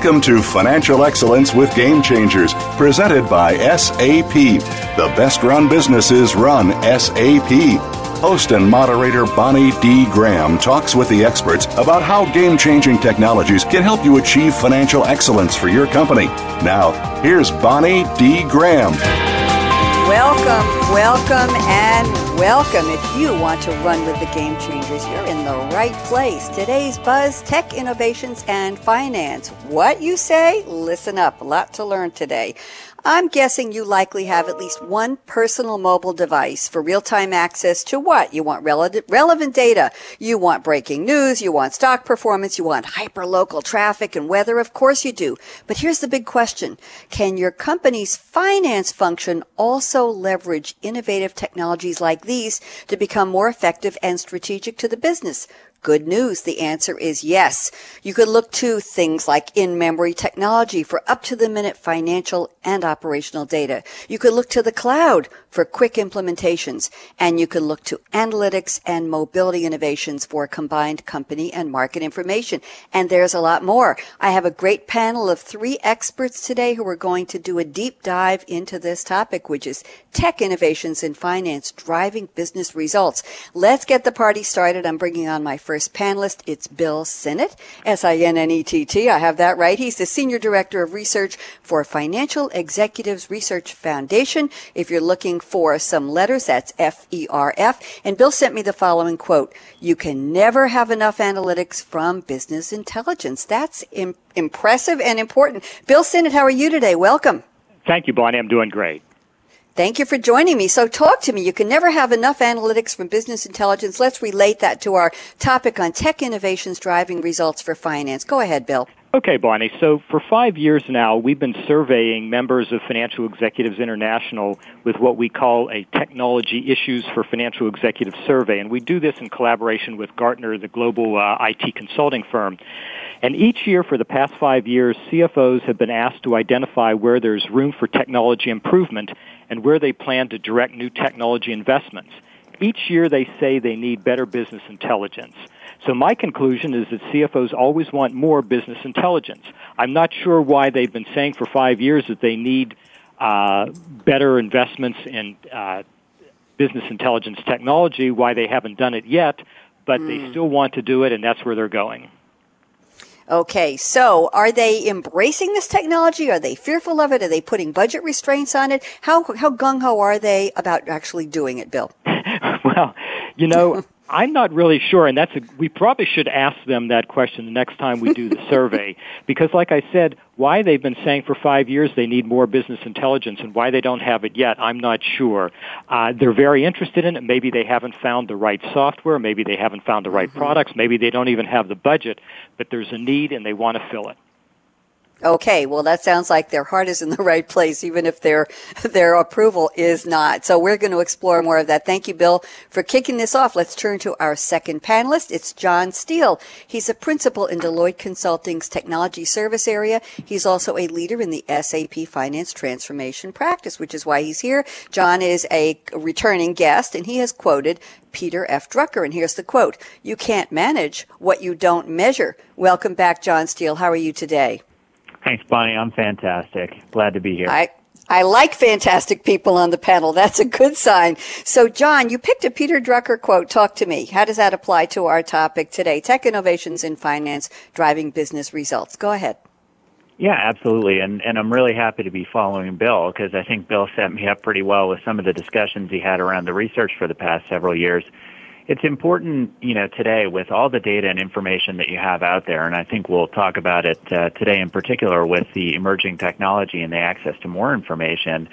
Welcome to Financial Excellence with Game Changers, presented by SAP. The best run businesses run SAP. Host and moderator Bonnie D. Graham talks with the experts about how game changing technologies can help you achieve financial excellence for your company. Now, here's Bonnie D. Graham. Welcome, welcome, and welcome. If you want to run with the game changers, you're in the right place. Today's buzz tech innovations and finance. What you say? Listen up. A lot to learn today. I'm guessing you likely have at least one personal mobile device for real-time access to what? You want relevant data. You want breaking news. You want stock performance. You want hyper-local traffic and weather. Of course you do. But here's the big question. Can your company's finance function also leverage innovative technologies like these to become more effective and strategic to the business? Good news. The answer is yes. You could look to things like in-memory technology for up-to-the-minute financial and operational data. You could look to the cloud for quick implementations, and you could look to analytics and mobility innovations for combined company and market information. And there's a lot more. I have a great panel of three experts today who are going to do a deep dive into this topic, which is tech innovations in finance driving business results. Let's get the party started. I'm bringing on my first panelist. It's Bill Sinnett, S-I-N-N-E-T-T. I have that right. He's the Senior Director of Research for Financial Executives Research Foundation. If you're looking for some letters, that's F-E-R-F. And Bill sent me the following quote. You can never have enough analytics from business intelligence. That's Im- impressive and important. Bill Sinnett, how are you today? Welcome. Thank you, Bonnie. I'm doing great. Thank you for joining me. So talk to me. You can never have enough analytics from business intelligence. Let's relate that to our topic on tech innovations driving results for finance. Go ahead, Bill. Okay, Bonnie. So for five years now, we've been surveying members of Financial Executives International with what we call a Technology Issues for Financial Executives survey. And we do this in collaboration with Gartner, the global uh, IT consulting firm. And each year for the past five years, CFOs have been asked to identify where there's room for technology improvement and where they plan to direct new technology investments. Each year they say they need better business intelligence. So my conclusion is that CFOs always want more business intelligence. I'm not sure why they've been saying for five years that they need uh, better investments in uh, business intelligence technology, why they haven't done it yet, but mm. they hmm. still want to do it, and that's where they're going. Okay, so are they embracing this technology? Are they fearful of it? Are they putting budget restraints on it? How how gung ho are they about actually doing it, Bill? well, you know, I'm not really sure, and that's a, we probably should ask them that question the next time we do the survey, because, like I said, why they've been saying for five years they need more business intelligence and why they don't have it yet, I'm not sure. Uh, they're very interested in it. Maybe they haven't found the right software. Maybe they haven't found the right mm-hmm. products. Maybe they don't even have the budget, but there's a need and they want to fill it. Okay, well that sounds like their heart is in the right place, even if their their approval is not. So we're going to explore more of that. Thank you, Bill, for kicking this off. Let's turn to our second panelist. It's John Steele. He's a principal in Deloitte Consulting's technology service area. He's also a leader in the SAP Finance Transformation practice, which is why he's here. John is a returning guest, and he has quoted Peter F. Drucker. And here's the quote: "You can't manage what you don't measure." Welcome back, John Steele. How are you today? Thanks, Bonnie. I'm fantastic. Glad to be here. I, I like fantastic people on the panel. That's a good sign. So, John, you picked a Peter Drucker quote. Talk to me. How does that apply to our topic today? Tech innovations in finance driving business results. Go ahead. Yeah, absolutely. And, and I'm really happy to be following Bill because I think Bill set me up pretty well with some of the discussions he had around the research for the past several years it's important, you know, today with all the data and information that you have out there, and I think we'll talk about it uh, today in particular with the emerging technology and the access to more information,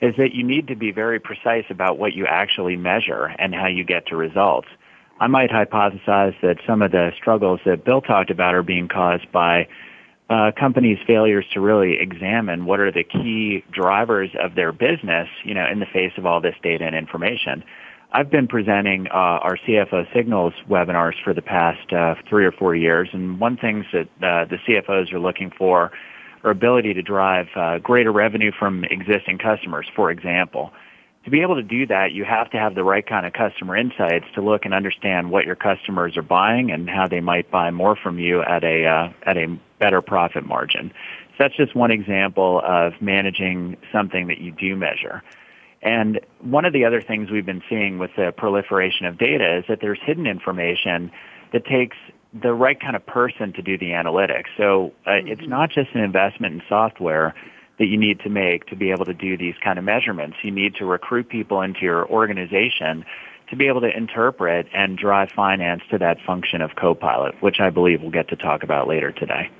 is that you need to be very precise about what you actually measure and how you get to results. I might hypothesize that some of the struggles that Bill talked about are being caused by uh, companies' failures to really examine what are the key drivers of their business, you know, in the face of all this data and information. I've been presenting uh, our CFO Signals webinars for the past uh, three or four years, and one thing that uh, the CFOs are looking for are ability to drive uh, greater revenue from existing customers, for example to be able to do that, you have to have the right kind of customer insights to look and understand what your customers are buying and how they might buy more from you at a uh, at a better profit margin. So that's just one example of managing something that you do measure. And one of the other things we've been seeing with the proliferation of data is that there's hidden information that takes the right kind of person to do the analytics. So uh, mm-hmm. it's not just an investment in software that you need to make to be able to do these kind of measurements. You need to recruit people into your organization to be able to interpret and drive finance to that function of co-pilot, which I believe we'll get to talk about later today.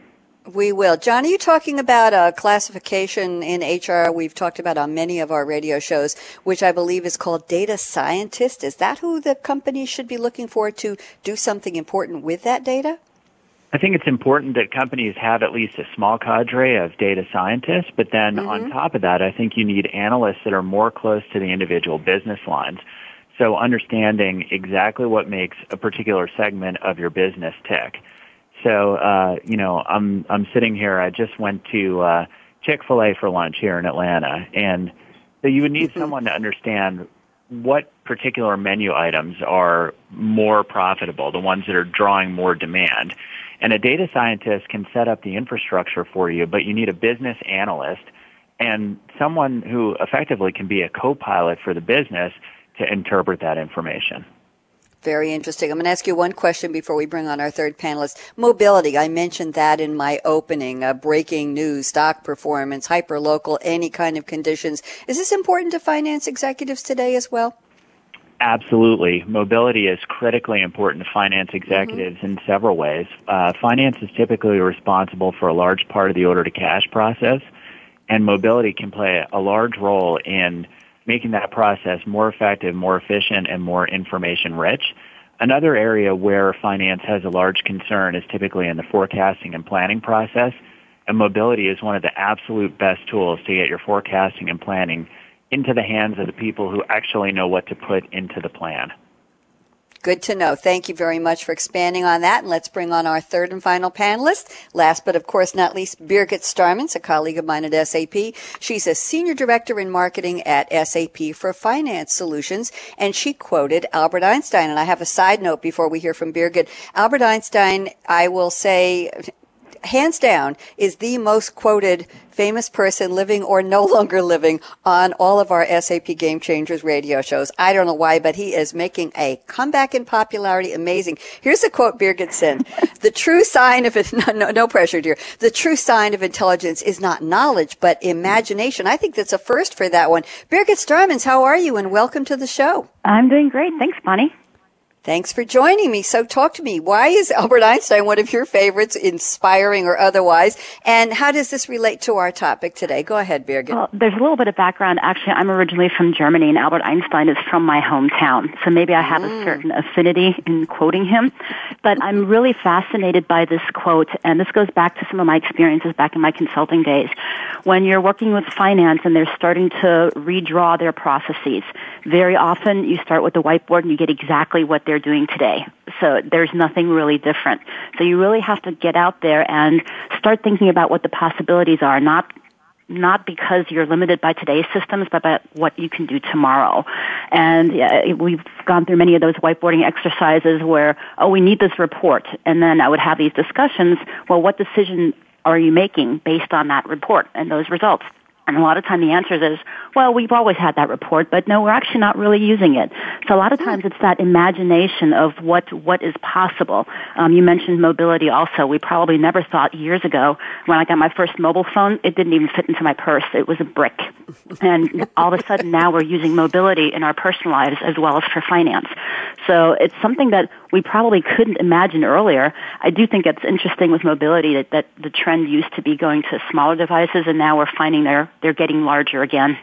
We will. John, are you talking about a classification in HR we've talked about on many of our radio shows, which I believe is called data scientist? Is that who the company should be looking for to do something important with that data? I think it's important that companies have at least a small cadre of data scientists, but then mm-hmm. on top of that, I think you need analysts that are more close to the individual business lines. So understanding exactly what makes a particular segment of your business tick. So, uh, you know, I'm, I'm sitting here, I just went to, uh, Chick-fil-A for lunch here in Atlanta, and so you would need mm-hmm. someone to understand what particular menu items are more profitable, the ones that are drawing more demand. And a data scientist can set up the infrastructure for you, but you need a business analyst and someone who effectively can be a co-pilot for the business to interpret that information. Very interesting. I'm going to ask you one question before we bring on our third panelist. Mobility. I mentioned that in my opening. Uh, breaking news, stock performance, hyper local, any kind of conditions. Is this important to finance executives today as well? Absolutely. Mobility is critically important to finance executives mm-hmm. in several ways. Uh, finance is typically responsible for a large part of the order to cash process, and mobility can play a large role in making that process more effective, more efficient, and more information rich. Another area where finance has a large concern is typically in the forecasting and planning process, and mobility is one of the absolute best tools to get your forecasting and planning into the hands of the people who actually know what to put into the plan. Good to know. Thank you very much for expanding on that. And let's bring on our third and final panelist. Last but of course not least, Birgit Starmans, a colleague of mine at SAP. She's a senior director in marketing at SAP for finance solutions. And she quoted Albert Einstein. And I have a side note before we hear from Birgit. Albert Einstein, I will say, hands down, is the most quoted famous person living or no longer living on all of our SAP Game Changers radio shows. I don't know why, but he is making a comeback in popularity. Amazing. Here's a quote Birgit sent. the true sign of it, no, no, no pressure, dear. The true sign of intelligence is not knowledge, but imagination. I think that's a first for that one. Birgit Starmans, how are you? And welcome to the show. I'm doing great. Thanks, Bonnie. Thanks for joining me. So talk to me. Why is Albert Einstein one of your favorites, inspiring or otherwise? And how does this relate to our topic today? Go ahead, Birgit. Well, there's a little bit of background. Actually, I'm originally from Germany and Albert Einstein is from my hometown. So maybe I have mm. a certain affinity in quoting him. But I'm really fascinated by this quote. And this goes back to some of my experiences back in my consulting days. When you're working with finance and they're starting to redraw their processes, very often you start with the whiteboard and you get exactly what they're doing today. So there's nothing really different. So you really have to get out there and start thinking about what the possibilities are, not not because you're limited by today's systems, but by what you can do tomorrow. And yeah, we've gone through many of those whiteboarding exercises where, oh, we need this report. And then I would have these discussions. Well, what decision are you making based on that report and those results? And a lot of time the answer is, well, we've always had that report, but no, we're actually not really using it. So a lot of times it's that imagination of what, what is possible. Um, you mentioned mobility also. We probably never thought years ago when I got my first mobile phone, it didn't even fit into my purse. It was a brick. And all of a sudden now we're using mobility in our personal lives as well as for finance. So it's something that we probably couldn't imagine earlier. I do think it's interesting with mobility that, that the trend used to be going to smaller devices and now we're finding they're, they're getting larger again.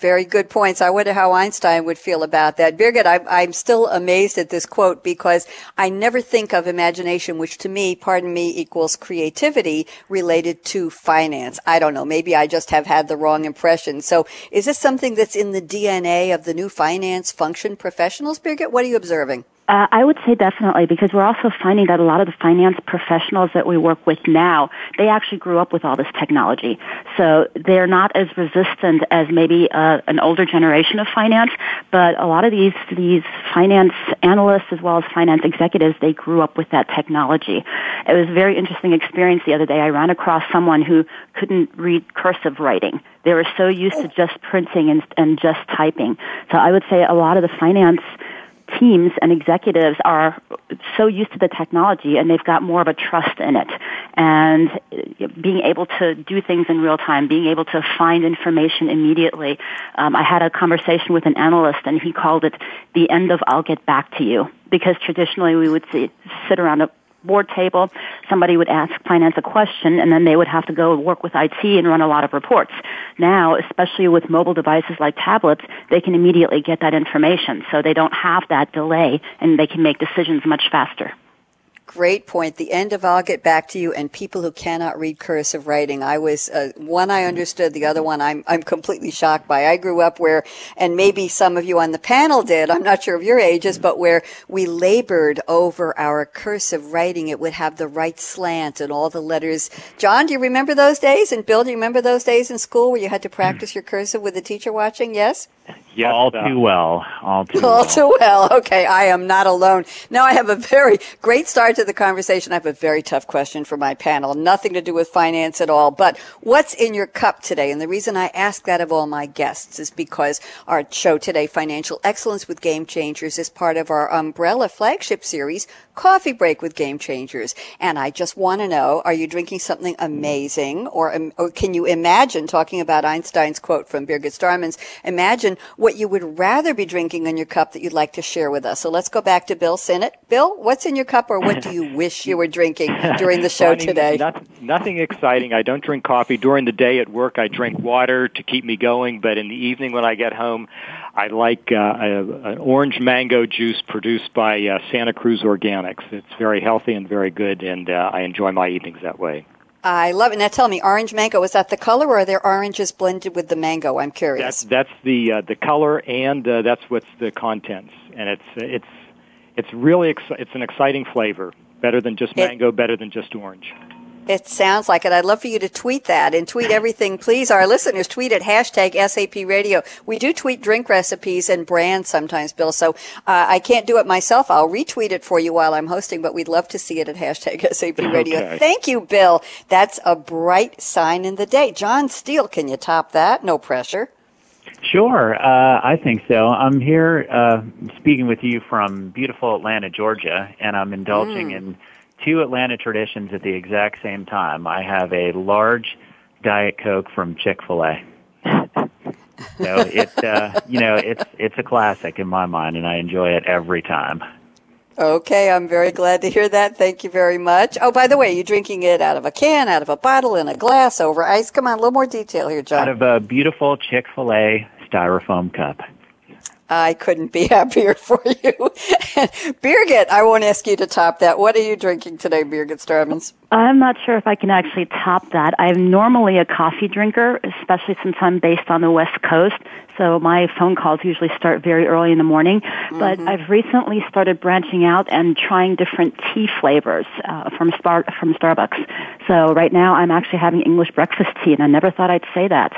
Very good points. I wonder how Einstein would feel about that. Birgit, I'm, I'm still amazed at this quote because I never think of imagination, which to me, pardon me, equals creativity related to finance. I don't know. Maybe I just have had the wrong impression. So is this something that's in the DNA of the new finance function professionals, Birgit? What are you observing? Uh, I would say definitely because we're also finding that a lot of the finance professionals that we work with now, they actually grew up with all this technology. So they're not as resistant as maybe uh, an older generation of finance, but a lot of these, these finance analysts as well as finance executives, they grew up with that technology. It was a very interesting experience the other day. I ran across someone who couldn't read cursive writing. They were so used to just printing and, and just typing. So I would say a lot of the finance teams and executives are so used to the technology and they've got more of a trust in it. And being able to do things in real time, being able to find information immediately. Um, I had a conversation with an analyst and he called it the end of I'll get back to you because traditionally we would see, sit around a board table, somebody would ask finance a question, and then they would have to go work with IT and run a lot of reports. Now, especially with mobile devices like tablets, they can immediately get that information, so they don't have that delay, and they can make decisions much faster. Great point. The end of I'll get back to you and people who cannot read cursive writing. I was, uh, one I understood, the other one I'm, I'm completely shocked by. I grew up where, and maybe some of you on the panel did, I'm not sure of your ages, but where we labored over our cursive writing. It would have the right slant and all the letters. John, do you remember those days? And Bill, do you remember those days in school where you had to practice your cursive with the teacher watching? Yes? Yes, all uh, too well. All too all well. too well. Okay, I am not alone. Now I have a very great start to the conversation. I have a very tough question for my panel. Nothing to do with finance at all. But what's in your cup today? And the reason I ask that of all my guests is because our show today, Financial Excellence with Game Changers, is part of our umbrella flagship series, Coffee Break with Game Changers. And I just want to know, are you drinking something amazing or, um, or can you imagine talking about Einstein's quote from Birgit Starmans? Imagine what you would rather be drinking in your cup that you'd like to share with us. So let's go back to Bill Sinnett. Bill, what's in your cup or what do you wish you were drinking during the show well, I mean, today? Not, nothing exciting. I don't drink coffee. During the day at work, I drink water to keep me going, but in the evening when I get home, I like uh, a, an orange mango juice produced by uh, Santa Cruz Organics. It's very healthy and very good, and uh, I enjoy my evenings that way. I love it. Now tell me, orange mango, is that the color or are there oranges blended with the mango? I'm curious. That's, that's the, uh, the color and uh, that's what's the contents. And it's, it's, it's really, ex- it's an exciting flavor. Better than just mango, it, better than just orange. It sounds like it. I'd love for you to tweet that and tweet everything, please. Our listeners tweet at hashtag SAP radio. We do tweet drink recipes and brands sometimes, Bill. So uh, I can't do it myself. I'll retweet it for you while I'm hosting, but we'd love to see it at hashtag SAP radio. Okay. Thank you, Bill. That's a bright sign in the day. John Steele, can you top that? No pressure. Sure, uh, I think so. I'm here uh, speaking with you from beautiful Atlanta, Georgia, and I'm indulging mm. in two Atlanta traditions at the exact same time. I have a large Diet Coke from Chick Fil A. so it's uh, you know it's it's a classic in my mind, and I enjoy it every time. Okay, I'm very glad to hear that. Thank you very much. Oh, by the way, you're drinking it out of a can, out of a bottle, in a glass, over ice? Come on, a little more detail here, John. Out of a beautiful Chick Fil A styrofoam cup. I couldn't be happier for you. Birgit, I won't ask you to top that. What are you drinking today, Birgit Starmans? I'm not sure if I can actually top that. I'm normally a coffee drinker, especially since I'm based on the West Coast. So my phone calls usually start very early in the morning. But mm-hmm. I've recently started branching out and trying different tea flavors uh, from Star- from Starbucks. So right now I'm actually having English breakfast tea, and I never thought I'd say that.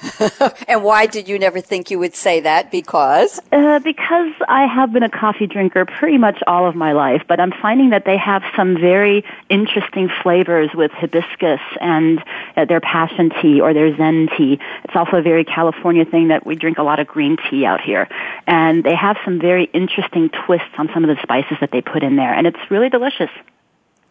and why did you never think you would say that? Because? Uh, because I have been a coffee drinker pretty much all of my life, but I'm finding that they have some very interesting flavors with hibiscus and uh, their passion tea or their zen tea. It's also a very California thing that we drink a lot of green tea out here. And they have some very interesting twists on some of the spices that they put in there, and it's really delicious.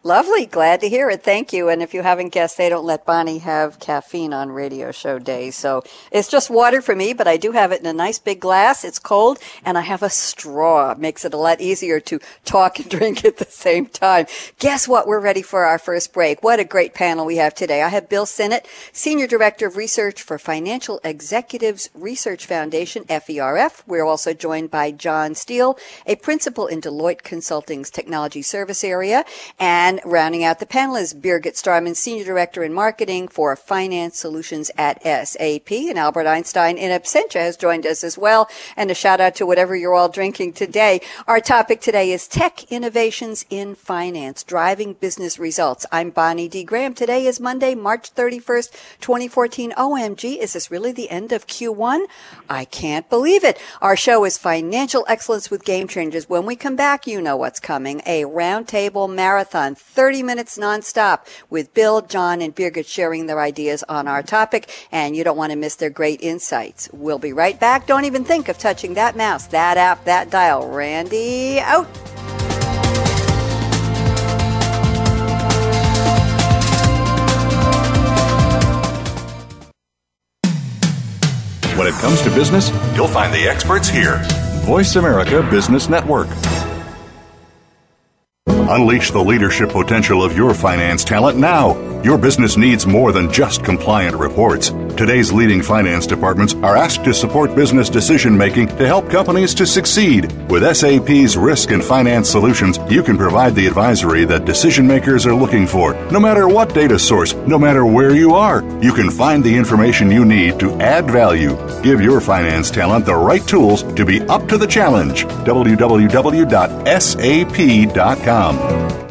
Lovely. Glad to hear it. Thank you. And if you haven't guessed, they don't let Bonnie have caffeine on radio show days. So it's just water for me, but I do have it in a nice big glass. It's cold and I have a straw. Makes it a lot easier to talk and drink at the same time. Guess what? We're ready for our first break. What a great panel we have today. I have Bill Sinnett, Senior Director of Research for Financial Executives Research Foundation, FERF. We're also joined by John Steele, a principal in Deloitte Consulting's technology service area and and rounding out the panel is Birgit Starman, Senior Director in Marketing for Finance Solutions at SAP. And Albert Einstein in absentia has joined us as well. And a shout out to whatever you're all drinking today. Our topic today is tech innovations in finance, driving business results. I'm Bonnie D. Graham. Today is Monday, March 31st, 2014. OMG, is this really the end of Q1? I can't believe it. Our show is Financial Excellence with Game Changers. When we come back, you know what's coming. A roundtable marathon 30 minutes nonstop with Bill, John, and Birgit sharing their ideas on our topic, and you don't want to miss their great insights. We'll be right back. Don't even think of touching that mouse, that app, that dial. Randy, out. When it comes to business, you'll find the experts here. Voice America Business Network. Unleash the leadership potential of your finance talent now. Your business needs more than just compliant reports. Today's leading finance departments are asked to support business decision making to help companies to succeed. With SAP's Risk and Finance Solutions, you can provide the advisory that decision makers are looking for. No matter what data source, no matter where you are, you can find the information you need to add value. Give your finance talent the right tools to be up to the challenge. www.sap.com. Come.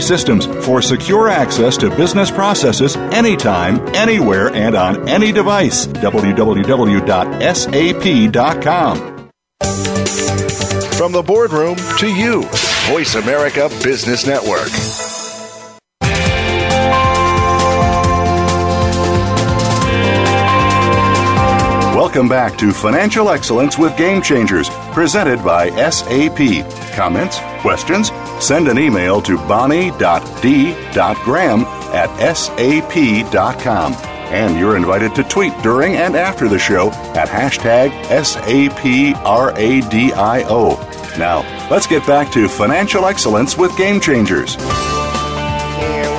systems for secure access to business processes anytime, anywhere, and on any device. www.sap.com. From the boardroom to you, Voice America Business Network. Welcome back to Financial Excellence with Game Changers, presented by SAP. Comments? Questions? Send an email to bonnie.d.graham at sap.com. And you're invited to tweet during and after the show at hashtag SAPRADIO. Now, let's get back to financial excellence with Game Changers. Here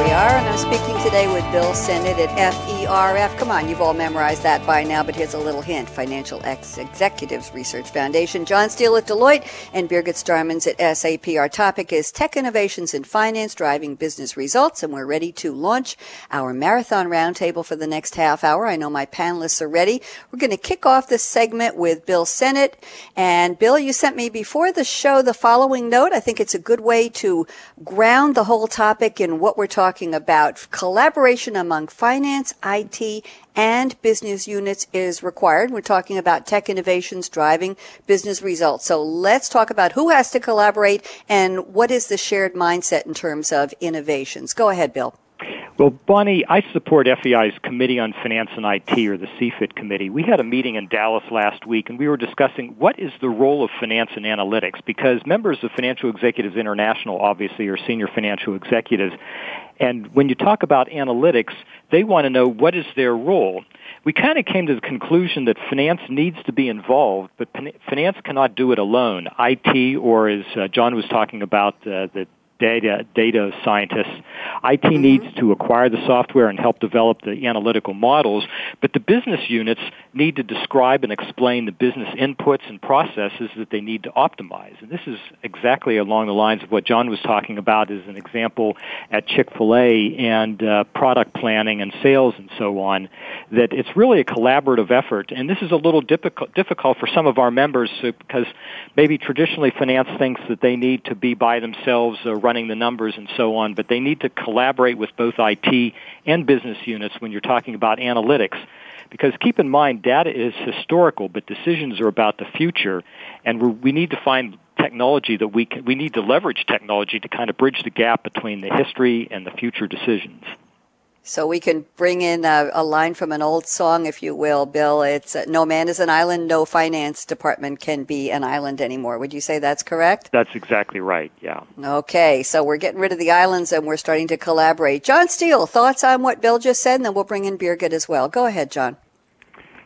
we are, and I'm speaking today with Bill Sinnett at FERF. Come on, you've all memorized that by now, but here's a little hint Financial Ex- Executives Research Foundation. John Steele at Deloitte and Birgit Starmans at SAP. Our topic is Tech Innovations in Finance Driving Business Results, and we're ready to launch our marathon roundtable for the next half hour. I know my panelists are ready. We're going to kick off this segment with Bill Sinnett. And Bill, you sent me before the show the following note. I think it's a good way to ground the whole topic in what we're talking about. Collaboration among finance, IT, and business units is required. We're talking about tech innovations driving business results. So let's talk about who has to collaborate and what is the shared mindset in terms of innovations. Go ahead, Bill. Well, Bonnie, I support FEI's Committee on Finance and IT, or the CFIT Committee. We had a meeting in Dallas last week, and we were discussing what is the role of finance and analytics, because members of Financial Executives International obviously are senior financial executives. And when you talk about analytics, they want to know what is their role. We kind of came to the conclusion that finance needs to be involved, but finance cannot do it alone. IT, or as uh, John was talking about, uh, the data data scientists IT mm-hmm. needs to acquire the software and help develop the analytical models, but the business units need to describe and explain the business inputs and processes that they need to optimize. And this is exactly along the lines of what John was talking about as an example at Chick-fil-A and uh, product planning and sales and so on, that it's really a collaborative effort. And this is a little difficult, difficult for some of our members because maybe traditionally finance thinks that they need to be by themselves uh, running the numbers and so on, but they need to collaborate with both IT and business units when you're talking about analytics. Because keep in mind, data is historical, but decisions are about the future, and we need to find technology that we can, we need to leverage technology to kind of bridge the gap between the history and the future decisions. So we can bring in a, a, line from an old song, if you will, Bill. It's uh, no man is an island, no finance department can be an island anymore. Would you say that's correct? That's exactly right. Yeah. Okay, so we're getting rid of the islands and we're starting to collaborate. John Steele, thoughts on what Bill just said, and then we'll bring in Birgit as well. Go ahead, John.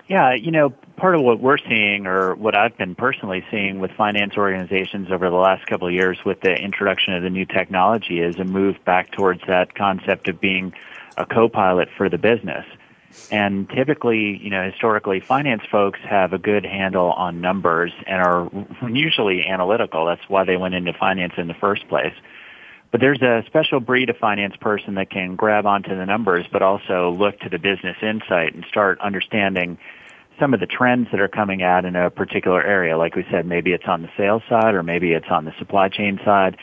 Yeah, you know, part of what we're seeing, or what I've been personally seeing with finance organizations over the last couple of years with the introduction of the new technology, is a move back towards that concept of being a co-pilot for the business. And typically, you know, historically, finance folks have a good handle on numbers and are usually analytical. That's why they went into finance in the first place. But there's a special breed of finance person that can grab onto the numbers, but also look to the business insight and start understanding some of the trends that are coming out in a particular area. Like we said, maybe it's on the sales side or maybe it's on the supply chain side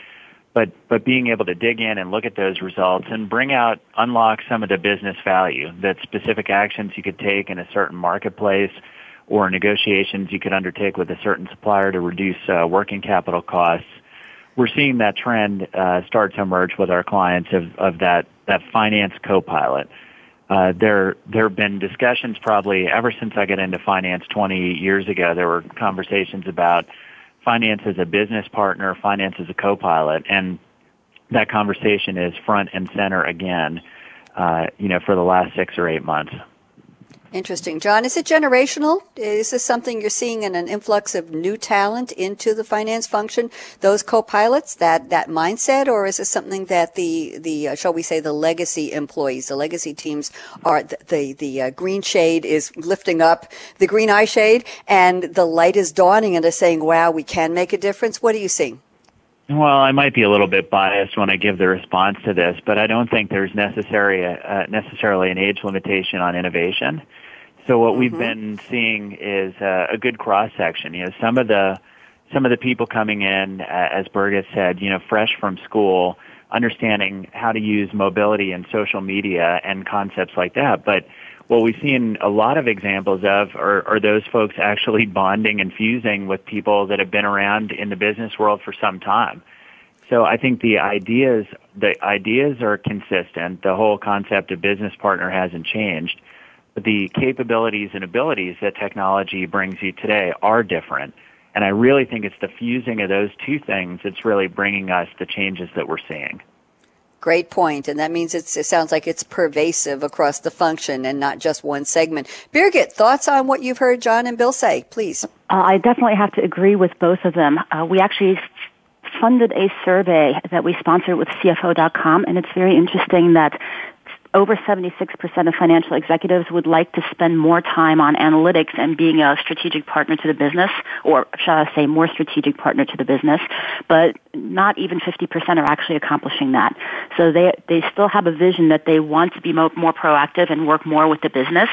but but being able to dig in and look at those results and bring out unlock some of the business value that specific actions you could take in a certain marketplace or negotiations you could undertake with a certain supplier to reduce uh, working capital costs. We're seeing that trend uh, start to emerge with our clients of, of that that finance co-pilot. Uh, there there have been discussions probably ever since I got into finance 20 years ago. There were conversations about finance as a business partner, finance as a co-pilot, and that conversation is front and center again, uh, you know, for the last six or eight months. Interesting. John, is it generational? Is this something you're seeing in an influx of new talent into the finance function? Those co-pilots, that, that mindset, or is this something that the, the, uh, shall we say, the legacy employees, the legacy teams are, the, the, the uh, green shade is lifting up, the green eye shade, and the light is dawning and is saying, wow, we can make a difference? What are you seeing? Well, I might be a little bit biased when I give the response to this, but I don't think there's necessary, uh, necessarily an age limitation on innovation. So what mm-hmm. we've been seeing is uh, a good cross section. You know, some of the some of the people coming in, uh, as Birgit said, you know, fresh from school, understanding how to use mobility and social media and concepts like that. But what we've seen a lot of examples of are, are those folks actually bonding and fusing with people that have been around in the business world for some time. So I think the ideas the ideas are consistent. The whole concept of business partner hasn't changed But the capabilities and abilities that technology brings you today are different. And I really think it's the fusing of those two things that's really bringing us the changes that we're seeing. Great point, and that means it sounds like it's pervasive across the function and not just one segment. Birgit, thoughts on what you've heard John and Bill say, please? Uh, I definitely have to agree with both of them. Uh, we actually funded a survey that we sponsored with CFO.com, and it's very interesting that over 76% of financial executives would like to spend more time on analytics and being a strategic partner to the business, or shall I say more strategic partner to the business, but not even 50% are actually accomplishing that. So they, they still have a vision that they want to be more, more proactive and work more with the business.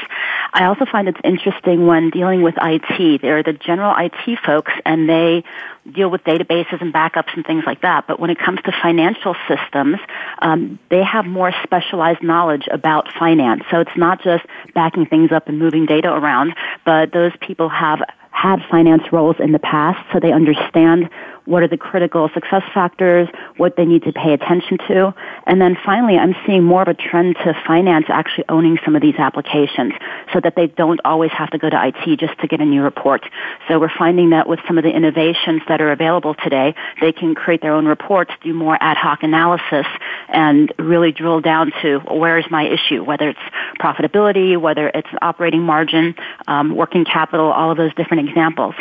I also find it's interesting when dealing with IT, they're the general IT folks and they deal with databases and backups and things like that. But when it comes to financial systems, um, they have more specialized knowledge about finance. So it's not just backing things up and moving data around, but those people have had finance roles in the past, so they understand what are the critical success factors, what they need to pay attention to. And then finally, I'm seeing more of a trend to finance actually owning some of these applications so that they don't always have to go to IT just to get a new report. So we're finding that with some of the innovations that are available today, they can create their own reports, do more ad hoc analysis, and really drill down to where is my issue, whether it's profitability, whether it's operating margin, um, working capital, all of those different examples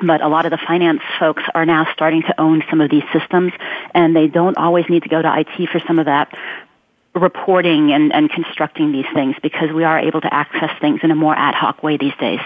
but a lot of the finance folks are now starting to own some of these systems and they don't always need to go to IT for some of that. reporting and, and constructing these things because we are able to access things in a more ad hoc way these days.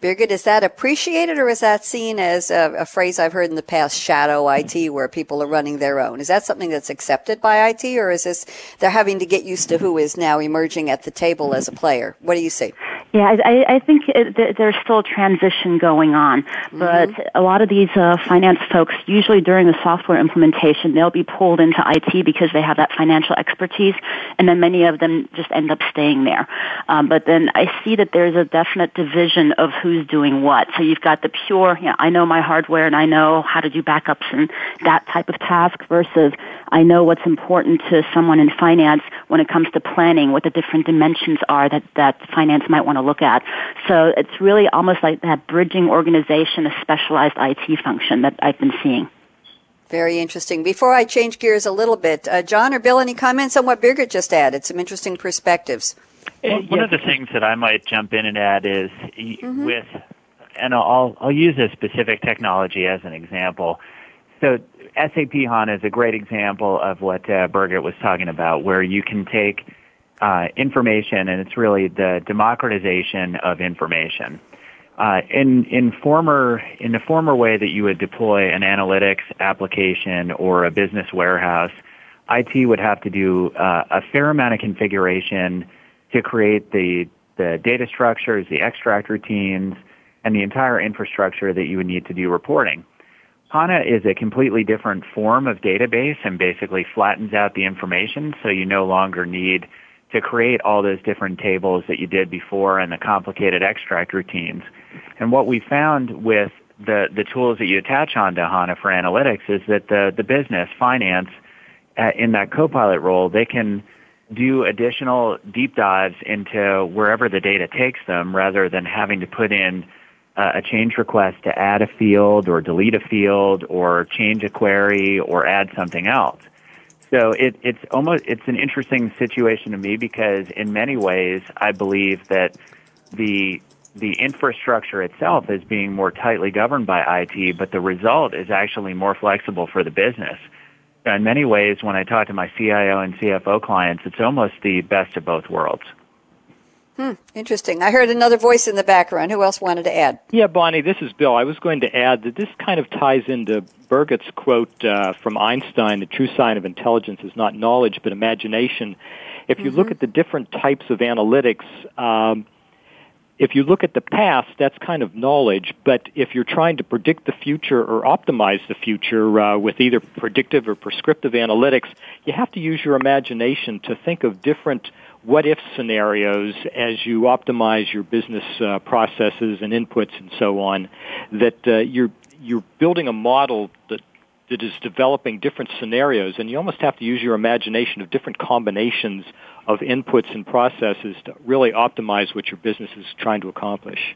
Birgit, is that appreciated or is that seen as a, a, phrase I've heard in the past, shadow IT, where people are running their own? Is that something that's accepted by IT or is this they're having to get used to who is now emerging at the table as a player? What do you see? Yeah, I, I think it, there's still a transition going on, but mm-hmm. a lot of these uh, finance folks, usually during the software implementation, they'll be pulled into IT because they have that financial expertise, and then many of them just end up staying there. Um, but then I see that there's a definite division of who's doing what. So you've got the pure, you know, I know my hardware and I know how to do backups and that type of task versus I know what's important to someone in finance when it comes to planning, what the different dimensions are that, that finance might want to look at. So it's really almost like that bridging organization, a specialized IT function that I've been seeing. Very interesting. Before I change gears a little bit, uh, John or Bill, any comments on what Birgit just added? Some interesting perspectives. Well, one of the things that I might jump in and add is mm-hmm. with, and I'll I'll use a specific technology as an example. So SAP HANA is a great example of what uh, Birgit was talking about, where you can take uh, information, and it's really the democratization of information. Uh, in in former in the former way that you would deploy an analytics application or a business warehouse, IT would have to do uh, a fair amount of configuration to create the the data structures, the extract routines, and the entire infrastructure that you would need to do reporting. HANA is a completely different form of database and basically flattens out the information so you no longer need to create all those different tables that you did before and the complicated extract routines. And what we found with the, the tools that you attach onto HANA for analytics is that the, the business, finance, uh, in that co-pilot role, they can do additional deep dives into wherever the data takes them rather than having to put in uh, a change request to add a field or delete a field or change a query or add something else. So it, it's almost it's an interesting situation to me because in many ways I believe that the the infrastructure itself is being more tightly governed by IT, but the result is actually more flexible for the business. In many ways, when I talk to my CIO and CFO clients, it's almost the best of both worlds. Hmm, interesting. I heard another voice in the background. Who else wanted to add? Yeah, Bonnie, this is Bill. I was going to add that this kind of ties into Birgit's quote uh, from Einstein the true sign of intelligence is not knowledge, but imagination. If you mm-hmm. look at the different types of analytics, um, if you look at the past, that's kind of knowledge. But if you're trying to predict the future or optimize the future uh, with either predictive or prescriptive analytics, you have to use your imagination to think of different what if scenarios as you optimize your business uh, processes and inputs and so on that uh, you're you're building a model that that is developing different scenarios and you almost have to use your imagination of different combinations of inputs and processes to really optimize what your business is trying to accomplish.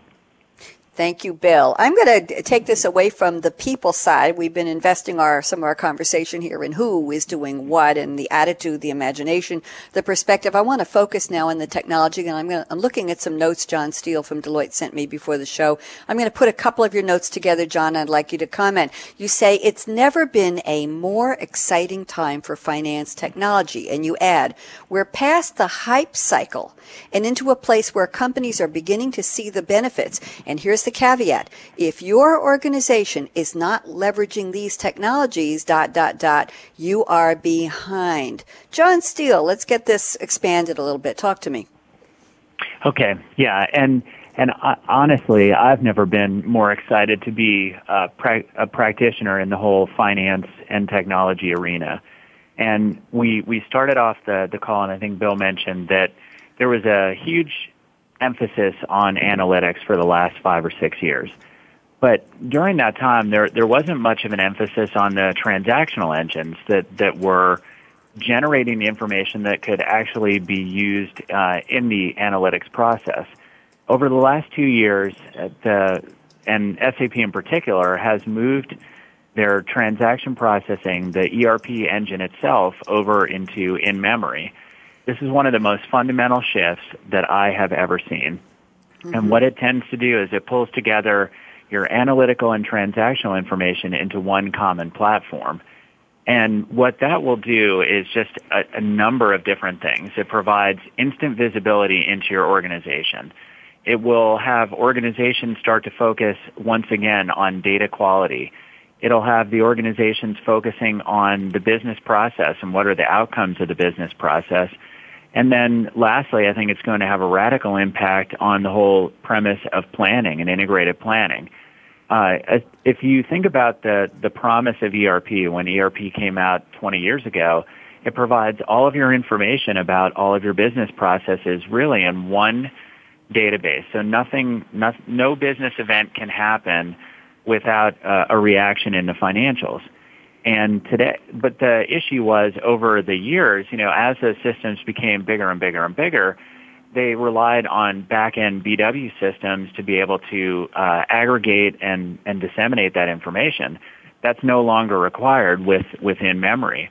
Thank you, Bill. I'm going to take this away from the people side. We've been investing our some of our conversation here in who is doing what and the attitude, the imagination, the perspective. I want to focus now on the technology, and I'm going to, I'm looking at some notes John Steele from Deloitte sent me before the show. I'm going to put a couple of your notes together, John. I'd like you to comment. You say it's never been a more exciting time for finance technology, and you add we're past the hype cycle and into a place where companies are beginning to see the benefits. And here's the caveat. If your organization is not leveraging these technologies, dot, dot, dot, you are behind. John Steele, let's get this expanded a little bit. Talk to me. Okay. Yeah. And, and uh, honestly, I've never been more excited to be a, pra- a practitioner in the whole finance and technology arena. And we, we started off the, the call, and I think Bill mentioned that there was a huge emphasis on analytics for the last five or six years. But during that time, there there wasn't much of an emphasis on the transactional engines that that were generating the information that could actually be used uh, in the analytics process. Over the last two years, uh, the and SAP in particular has moved their transaction processing, the ERP engine itself, over into in memory. This is one of the most fundamental shifts that I have ever seen. Mm-hmm. And what it tends to do is it pulls together your analytical and transactional information into one common platform. And what that will do is just a, a number of different things. It provides instant visibility into your organization. It will have organizations start to focus once again on data quality. It'll have the organizations focusing on the business process and what are the outcomes of the business process. And then lastly, I think it's going to have a radical impact on the whole premise of planning and integrated planning. Uh, if you think about the, the promise of ERP, when ERP came out 20 years ago, it provides all of your information about all of your business processes really in one database. So nothing, no, no business event can happen without uh, a reaction in the financials. And today, but the issue was over the years, you know, as the systems became bigger and bigger and bigger, they relied on back-end BW systems to be able to uh, aggregate and, and disseminate that information. That's no longer required with within memory.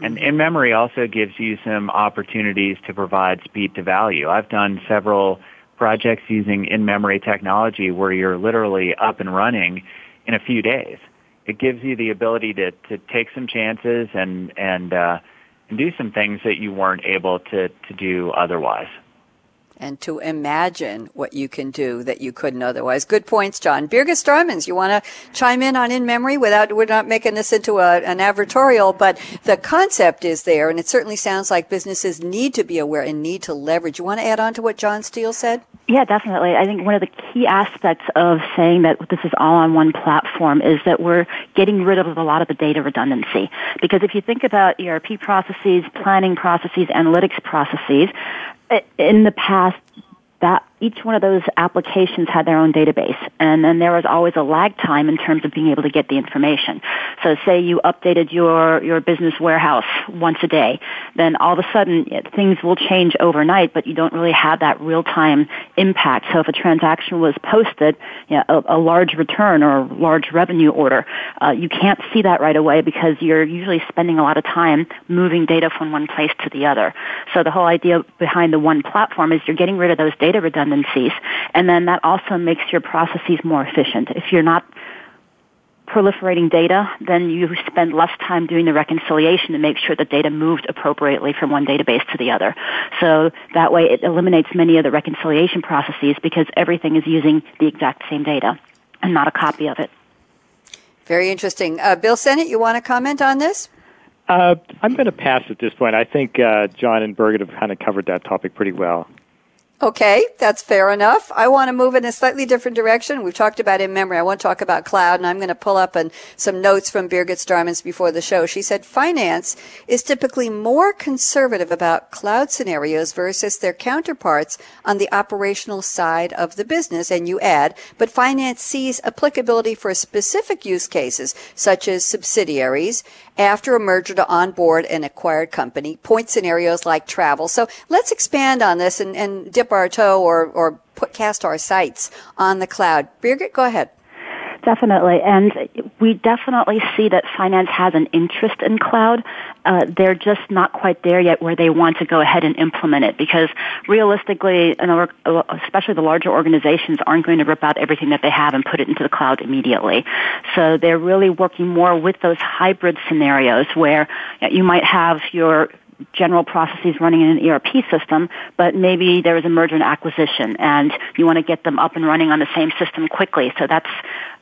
And in memory also gives you some opportunities to provide speed to value. I've done several projects using in-memory technology where you're literally up and running in a few days. It gives you the ability to, to take some chances and, and, uh, and do some things that you weren't able to, to do otherwise and to imagine what you can do that you couldn't otherwise. Good points, John. Birgit Starmans, you want to chime in on in memory without, we're not making this into a, an advertorial, but the concept is there and it certainly sounds like businesses need to be aware and need to leverage. You want to add on to what John Steele said? Yeah, definitely. I think one of the key aspects of saying that this is all on one platform is that we're getting rid of a lot of the data redundancy. Because if you think about ERP processes, planning processes, analytics processes, in the past, that each one of those applications had their own database and then there was always a lag time in terms of being able to get the information. So say you updated your, your business warehouse once a day, then all of a sudden things will change overnight, but you don't really have that real time impact. So if a transaction was posted, you know, a, a, large return or a large revenue order, uh, you can't see that right away because you're usually spending a lot of time moving data from one place to the other. So the whole idea behind the one platform is you're getting rid of those data redundancies redundancies. And then that also makes your processes more efficient. If you're not proliferating data, then you spend less time doing the reconciliation to make sure the data moved appropriately from one database to the other. So that way it eliminates many of the reconciliation processes because everything is using the exact same data and not a copy of it. Very interesting. Uh, Bill Sinnett, you want to comment on this? Uh, I'm going to pass at this point. I think uh, John and Birgit have kind of covered that topic pretty well. Okay, that's fair enough. I want to move in a slightly different direction. We've talked about in memory. I want to talk about cloud, and I'm going to pull up some notes from Birgit Starmans before the show. She said finance is typically more conservative about cloud scenarios versus their counterparts on the operational side of the business. And you add, but finance sees applicability for specific use cases, such as subsidiaries after a merger to onboard an acquired company, point scenarios like travel. So let's expand on this and, and dip our toe or, or put, cast our sights on the cloud. Birgit, go ahead. Definitely, and we definitely see that finance has an interest in cloud. Uh, they're just not quite there yet where they want to go ahead and implement it because realistically, especially the larger organizations aren't going to rip out everything that they have and put it into the cloud immediately. So they're really working more with those hybrid scenarios where you might have your general processes running in an ERP system, but maybe there is a merger and acquisition and you want to get them up and running on the same system quickly. So that's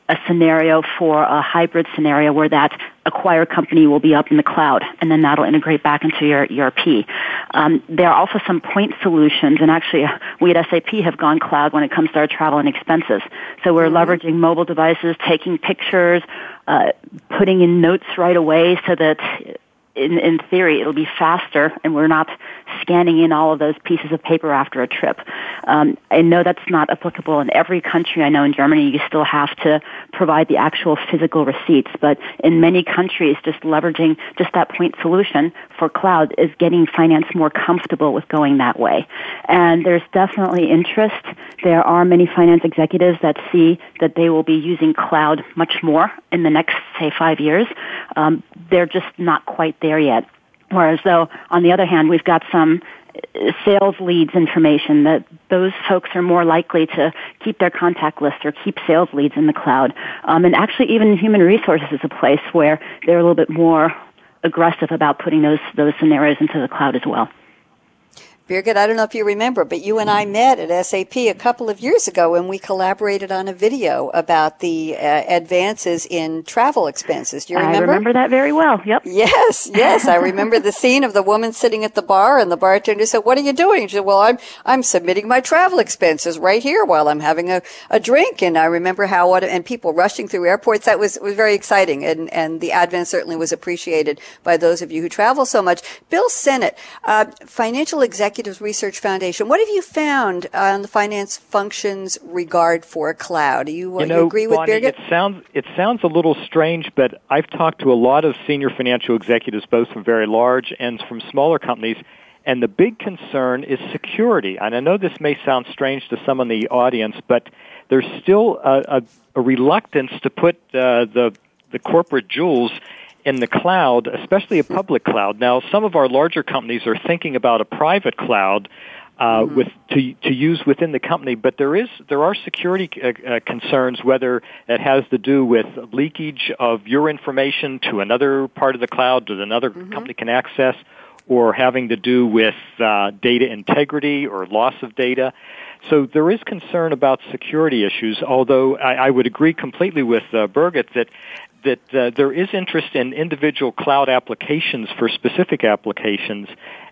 a scenario for a hybrid scenario where that acquired company will be up in the cloud and then that'll integrate back into your ERP. Um, there are also some point solutions and actually uh, we at SAP have gone cloud when it comes to our travel and expenses. So we're mm-hmm. leveraging mobile devices, taking pictures, uh, putting in notes right away so that in, in theory, it'll be faster, and we're not scanning in all of those pieces of paper after a trip. Um, I know that's not applicable in every country. I know in Germany you still have to provide the actual physical receipts, but in many countries, just leveraging just that point solution for cloud is getting finance more comfortable with going that way. And there's definitely interest. There are many finance executives that see that they will be using cloud much more in the next, say, five years. Um, they're just not quite there yet. Whereas though, on the other hand, we've got some uh, sales leads information that those folks are more likely to keep their contact list or keep sales leads in the cloud. Um, and actually even human resources is a place where they're a little bit more aggressive about putting those those scenarios into the cloud as well. Birgit, I don't know if you remember, but you and I met at SAP a couple of years ago when we collaborated on a video about the uh, advances in travel expenses. Do you remember? I remember that very well. Yep. Yes, yes. I remember the scene of the woman sitting at the bar and the bartender said, "What are you doing?" She said, "Well, I'm I'm submitting my travel expenses right here while I'm having a, a drink." And I remember how what and people rushing through airports. That was was very exciting, and and the advent certainly was appreciated by those of you who travel so much. Bill Sinnett, uh, financial executive Executives Research Foundation. What have you found on the finance functions regard for cloud? Do you, you, know, you agree with Bonnie, Birgit? It sounds it sounds a little strange, but I've talked to a lot of senior financial executives, both from very large and from smaller companies. And the big concern is security. And I know this may sound strange to some in the audience, but there's still a, a, a reluctance to put uh, the the corporate jewels in the cloud, especially a public cloud. Now, some of our larger companies are thinking about a private cloud uh, mm-hmm. with to to use within the company, but there is there are security uh, uh, concerns whether it has to do with leakage of your information to another part of the cloud that another mm-hmm. company can access, or having to do with uh, data integrity or loss of data. So there is concern about security issues, although I, I would agree completely with uh, Birgit that that uh, there is interest in individual cloud applications for specific applications.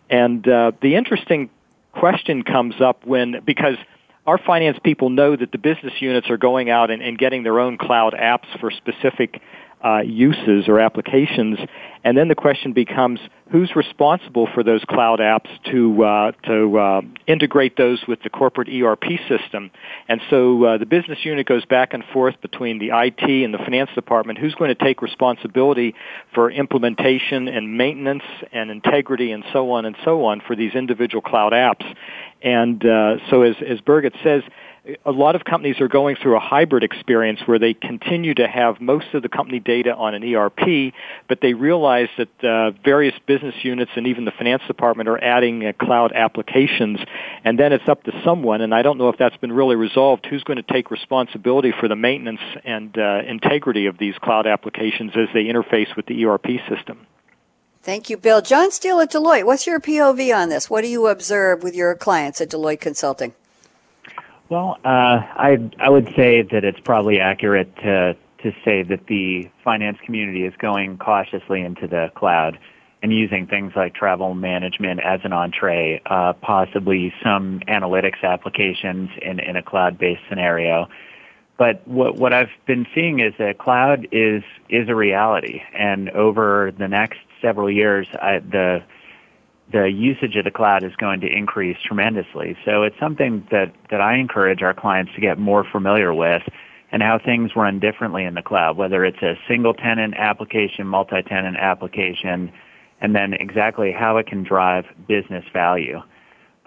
And uh, the interesting question comes up when, because our finance people know that the business units are going out and, and getting their own cloud apps for specific uh, uses or applications. And then the question becomes, who's responsible for those cloud apps to uh, to uh, integrate those with the corporate ERP system? And so uh, the business unit goes back and forth between the IT and the finance department. Who's going to take responsibility for implementation and maintenance and integrity and so on and so on for these individual cloud apps? And uh, so, as as Birgit says a lot of companies are going through a hybrid experience where they continue to have most of the company data on an ERP, but they realize that uh, various business units and even the finance department are adding uh, cloud applications, and then it's up to someone, and I don't know if that's been really resolved, who's going to take responsibility for the maintenance and uh, integrity of these cloud applications as they interface with the ERP system. Thank you, Bill. John Steele at Deloitte, what's your POV on this? What do you observe with your clients at Deloitte Consulting? Well, uh, I I would say that it's probably accurate to to say that the finance community is going cautiously into the cloud and using things like travel management as an entree, uh, possibly some analytics applications in, in a cloud-based scenario. But what, what I've been seeing is that cloud is is a reality, and over the next several years, I, the the usage of the cloud is going to increase tremendously. So it's something that, that I encourage our clients to get more familiar with and how things run differently in the cloud, whether it's a single tenant application, multi-tenant application, and then exactly how it can drive business value.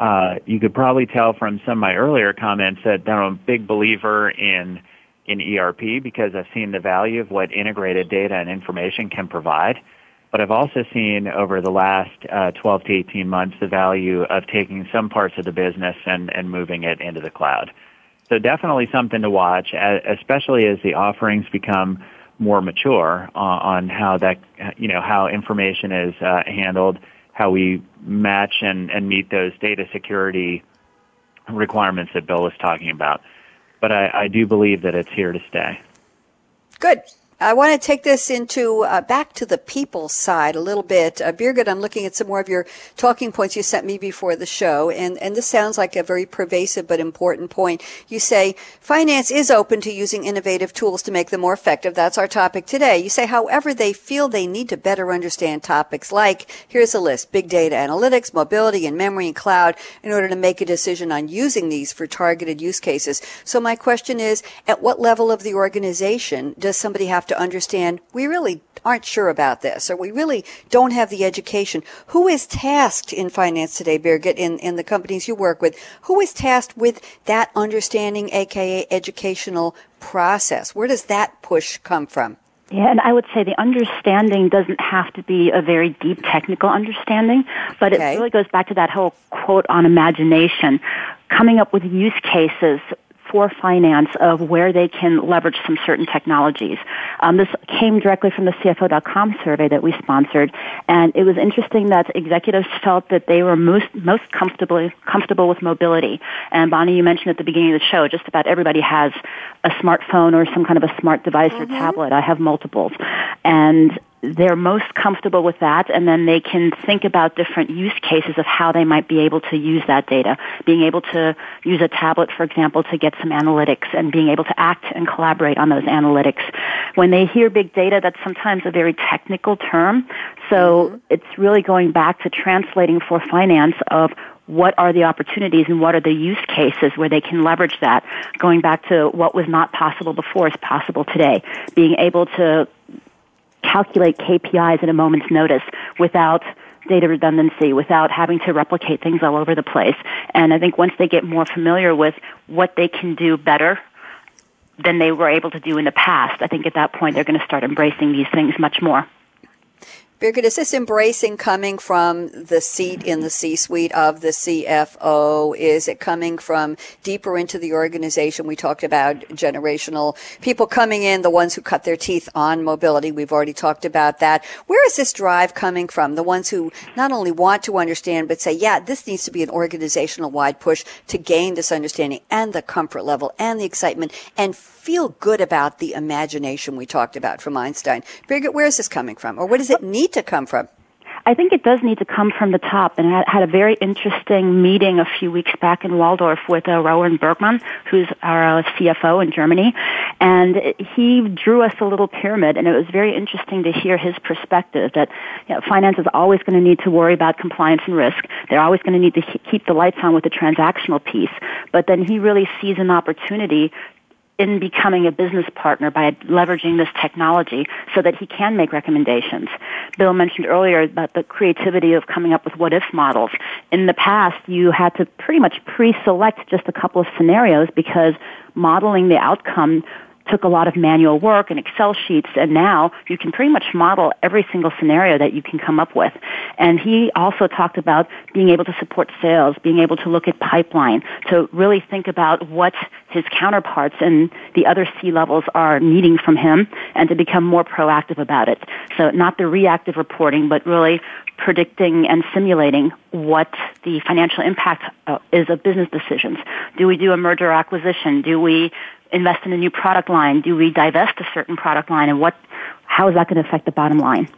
Uh, you could probably tell from some of my earlier comments that I'm a big believer in in ERP because I've seen the value of what integrated data and information can provide. But I've also seen over the last uh, 12 to 18 months the value of taking some parts of the business and, and moving it into the cloud. So definitely something to watch, especially as the offerings become more mature on how that, you know, how information is uh, handled, how we match and, and meet those data security requirements that Bill was talking about. But I, I do believe that it's here to stay. Good. I want to take this into uh, back to the people side a little bit. Uh, Birgit, I'm looking at some more of your talking points you sent me before the show, and, and this sounds like a very pervasive but important point. You say finance is open to using innovative tools to make them more effective. That's our topic today. You say, however, they feel they need to better understand topics like, here's a list, big data analytics, mobility and memory and cloud in order to make a decision on using these for targeted use cases. So my question is, at what level of the organization does somebody have have to understand we really aren't sure about this or we really don't have the education. Who is tasked in finance today, Birgit, in, in the companies you work with? Who is tasked with that understanding, aka educational process? Where does that push come from? Yeah, and I would say the understanding doesn't have to be a very deep technical understanding, but okay. it really goes back to that whole quote on imagination, coming up with use cases for finance of where they can leverage some certain technologies. Um, this came directly from the CFO.com survey that we sponsored, and it was interesting that executives felt that they were most most comfortable comfortable with mobility. And Bonnie, you mentioned at the beginning of the show, just about everybody has a smartphone or some kind of a smart device mm-hmm. or tablet. I have multiples, and they're most comfortable with that and then they can think about different use cases of how they might be able to use that data. Being able to use a tablet, for example, to get some analytics and being able to act and collaborate on those analytics. When they hear big data, that's sometimes a very technical term. So mm-hmm. it's really going back to translating for finance of what are the opportunities and what are the use cases where they can leverage that. Going back to what was not possible before is possible today. Being able to calculate KPIs at a moment's notice without data redundancy, without having to replicate things all over the place. And I think once they get more familiar with what they can do better than they were able to do in the past, I think at that point they're going to start embracing these things much more. Birgit, is this embracing coming from the seat in the C-suite of the CFO? Is it coming from deeper into the organization? We talked about generational people coming in, the ones who cut their teeth on mobility. We've already talked about that. Where is this drive coming from? The ones who not only want to understand, but say, yeah, this needs to be an organizational wide push to gain this understanding and the comfort level and the excitement and feel good about the imagination we talked about from Einstein. Birgit, where is this coming from? Or where does it need to come from? I think it does need to come from the top. And I had a very interesting meeting a few weeks back in Walldorf with uh, Rowan Bergmann, who's our uh, CFO in Germany. And he drew us a little pyramid, and it was very interesting to hear his perspective that you know, finance is always going to need to worry about compliance and risk. They're always going to need to keep the lights on with the transactional piece. But then he really sees an opportunity in becoming a business partner by leveraging this technology so that he can make recommendations. Bill mentioned earlier about the creativity of coming up with what if models. In the past, you had to pretty much pre-select just a couple of scenarios because modeling the outcome took a lot of manual work and Excel sheets, and now you can pretty much model every single scenario that you can come up with. And he also talked about being able to support sales, being able to look at pipeline, to really think about what his counterparts and the other C levels are needing from him, and to become more proactive about it. So not the reactive reporting, but really predicting and simulating what the financial impact uh, is of business decisions. Do we do a merger acquisition? Do we invest in a new product line? Do we divest a certain product line? And what, how is that going to affect the bottom line?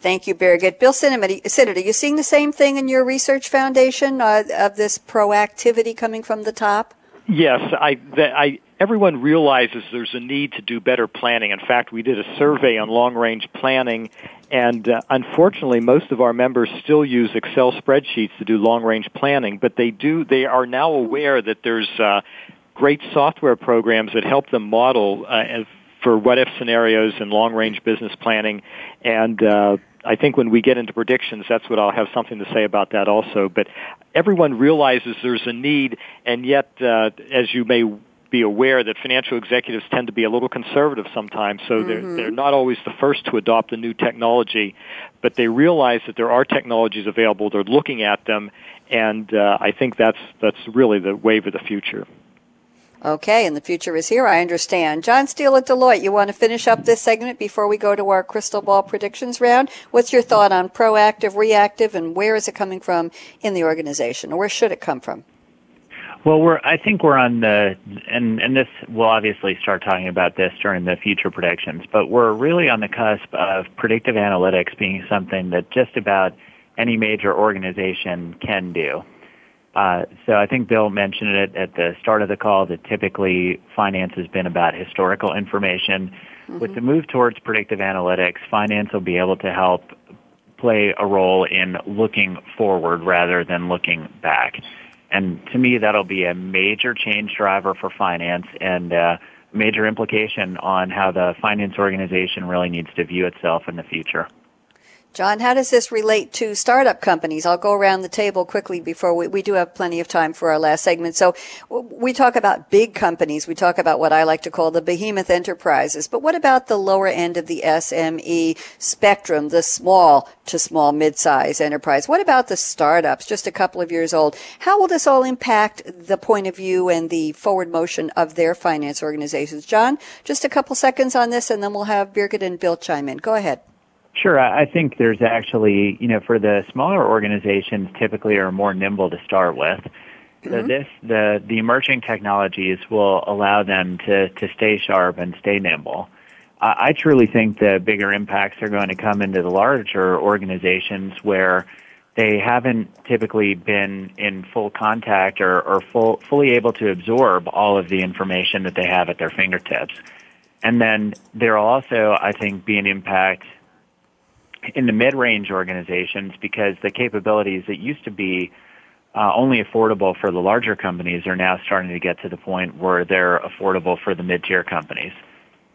Thank you, Birgit. Bill Sinnett, are you seeing the same thing in your research foundation uh, of this proactivity coming from the top? Yes, I, the, I, everyone realizes there's a need to do better planning. In fact, we did a survey on long range planning, and uh, unfortunately, most of our members still use Excel spreadsheets to do long range planning. But they do; they are now aware that there's uh, great software programs that help them model uh, for what if scenarios and long range business planning. And uh, I think when we get into predictions, that's what I'll have something to say about that also. But everyone realizes there's a need, and yet, uh, as you may be aware that financial executives tend to be a little conservative sometimes, so mm-hmm. they're, they're not always the first to adopt the new technology, but they realize that there are technologies available. They're looking at them, and uh, I think that's that's really the wave of the future. Okay, and the future is here, I understand. John Steele at Deloitte, you want to finish up this segment before we go to our crystal ball predictions round? What's your thought on proactive, reactive, and where is it coming from in the organization, or where should it come from? Well, we're, I think we're on the, and, and this, we'll obviously start talking about this during the future predictions, but we're really on the cusp of predictive analytics being something that just about any major organization can do. Uh, so I think Bill mentioned it at the start of the call that typically finance has been about historical information. Mm-hmm. With the move towards predictive analytics, finance will be able to help play a role in looking forward rather than looking back. And to me, that'll be a major change driver for finance and a major implication on how the finance organization really needs to view itself in the future. John, how does this relate to startup companies? I'll go around the table quickly before we, we do have plenty of time for our last segment. So we talk about big companies. We talk about what I like to call the behemoth enterprises. But what about the lower end of the SME spectrum, the small to small mid-size enterprise? What about the startups, just a couple of years old? How will this all impact the point of view and the forward motion of their finance organizations? John, just a couple seconds on this and then we'll have Birgit and Bill chime in. Go ahead. Sure. I think there's actually, you know, for the smaller organizations typically are more nimble to start with. So mm-hmm. this, the, the emerging technologies will allow them to, to stay sharp and stay nimble. I, I truly think the bigger impacts are going to come into the larger organizations where they haven't typically been in full contact or, or full, fully able to absorb all of the information that they have at their fingertips. And then there will also, I think, be an impact in the mid-range organizations because the capabilities that used to be uh, only affordable for the larger companies are now starting to get to the point where they're affordable for the mid-tier companies.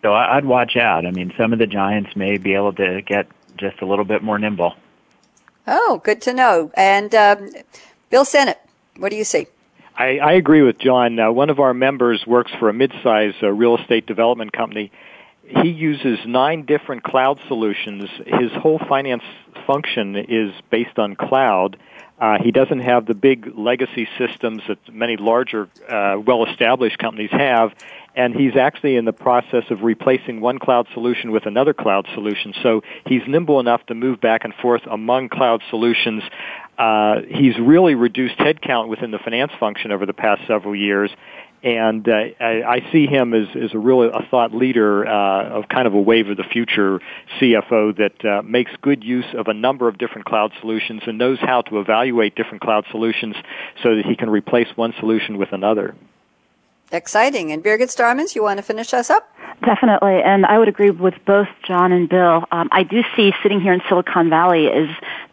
So I'd watch out. I mean, some of the giants may be able to get just a little bit more nimble. Oh, good to know. And um, Bill Sinnett, what do you see? I, I agree with John. Uh, one of our members works for a mid-sized uh, real estate development company, he uses nine different cloud solutions. His whole finance function is based on cloud. Uh, he doesn't have the big legacy systems that many larger, uh, well-established companies have, and he's actually in the process of replacing one cloud solution with another cloud solution. So he's nimble enough to move back and forth among cloud solutions. Uh, he's really reduced headcount within the finance function over the past several years, and uh, I, I see him as, as a really a thought leader uh, of kind of a wave of the future CFO that uh, makes good use of a number of different cloud solutions and knows how to evaluate different cloud solutions so that he can replace one solution with another. Exciting. And Birgit Starmans, you want to finish us up? Definitely, and I would agree with both John and Bill. Um, I do see sitting here in Silicon Valley is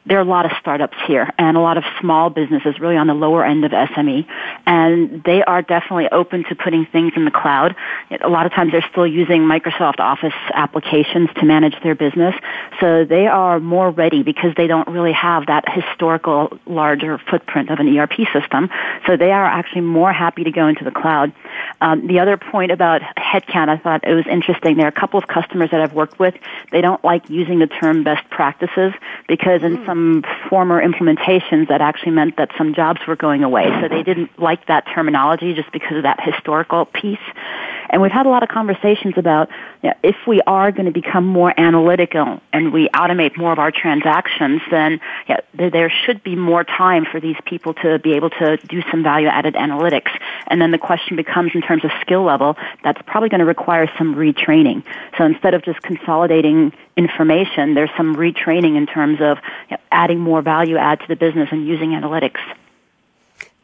there are a lot of startups here and a lot of small businesses really on the lower end of SME and they are definitely open to putting things in the cloud. A lot of times they're still using Microsoft Office applications to manage their business. So they are more ready because they don't really have that historical larger footprint of an ERP system. So they are actually more happy to go into the cloud. Um, the other point about headcount, I thought it was interesting. There are a couple of customers that I've worked with. They don't like using the term best practices because in mm. some former implementations that actually meant that some jobs were going away. So they didn't like that terminology just because of that historical piece. And we've had a lot of conversations about you know, if we are going to become more analytical and we automate more of our transactions, then there should be more time for these people to be able to do some value added analytics. And then the question becomes in terms of skill level, that's probably going to require some retraining. So instead of just consolidating information, there's some retraining in terms of you know, adding more value add to the business and using analytics.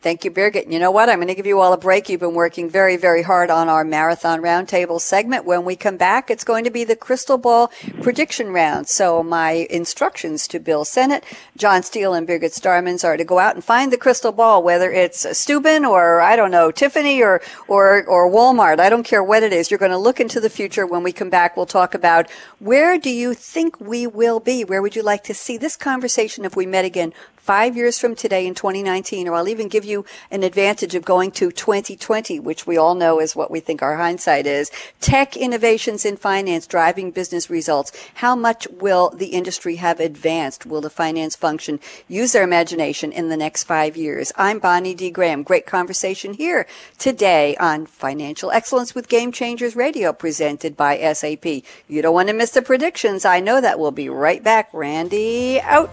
Thank you, Birgit. You know what? I'm going to give you all a break. You've been working very, very hard on our marathon roundtable segment. When we come back, it's going to be the crystal ball prediction round. So my instructions to Bill Sinnett, John Steele, and Birgit Starmans are to go out and find the crystal ball, whether it's Steuben or I don't know Tiffany or or or Walmart. I don't care what it is. You're going to look into the future. When we come back, we'll talk about where do you think we will be? Where would you like to see this conversation if we met again five years from today in 2019, or I'll even give you an advantage of going to 2020, which we all know is what we think our hindsight is. Tech innovations in finance driving business results. How much will the industry have advanced? Will the finance function use their imagination in the next five years? I'm Bonnie D. Graham. Great conversation here today on Financial Excellence with Game Changers Radio presented by SAP. You don't want to miss the predictions. I know that. We'll be right back. Randy out.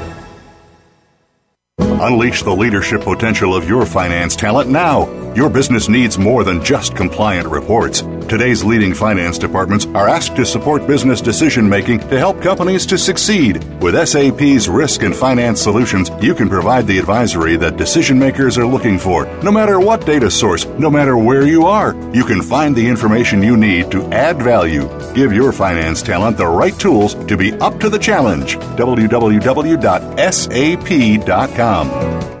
Unleash the leadership potential of your finance talent now Your business needs more than just compliant reports. Today's leading finance departments are asked to support business decision making to help companies to succeed. With SAP's risk and finance solutions, you can provide the advisory that decision makers are looking for. No matter what data source, no matter where you are, you can find the information you need to add value. Give your finance talent the right tools to be up to the challenge. www.sap.com com.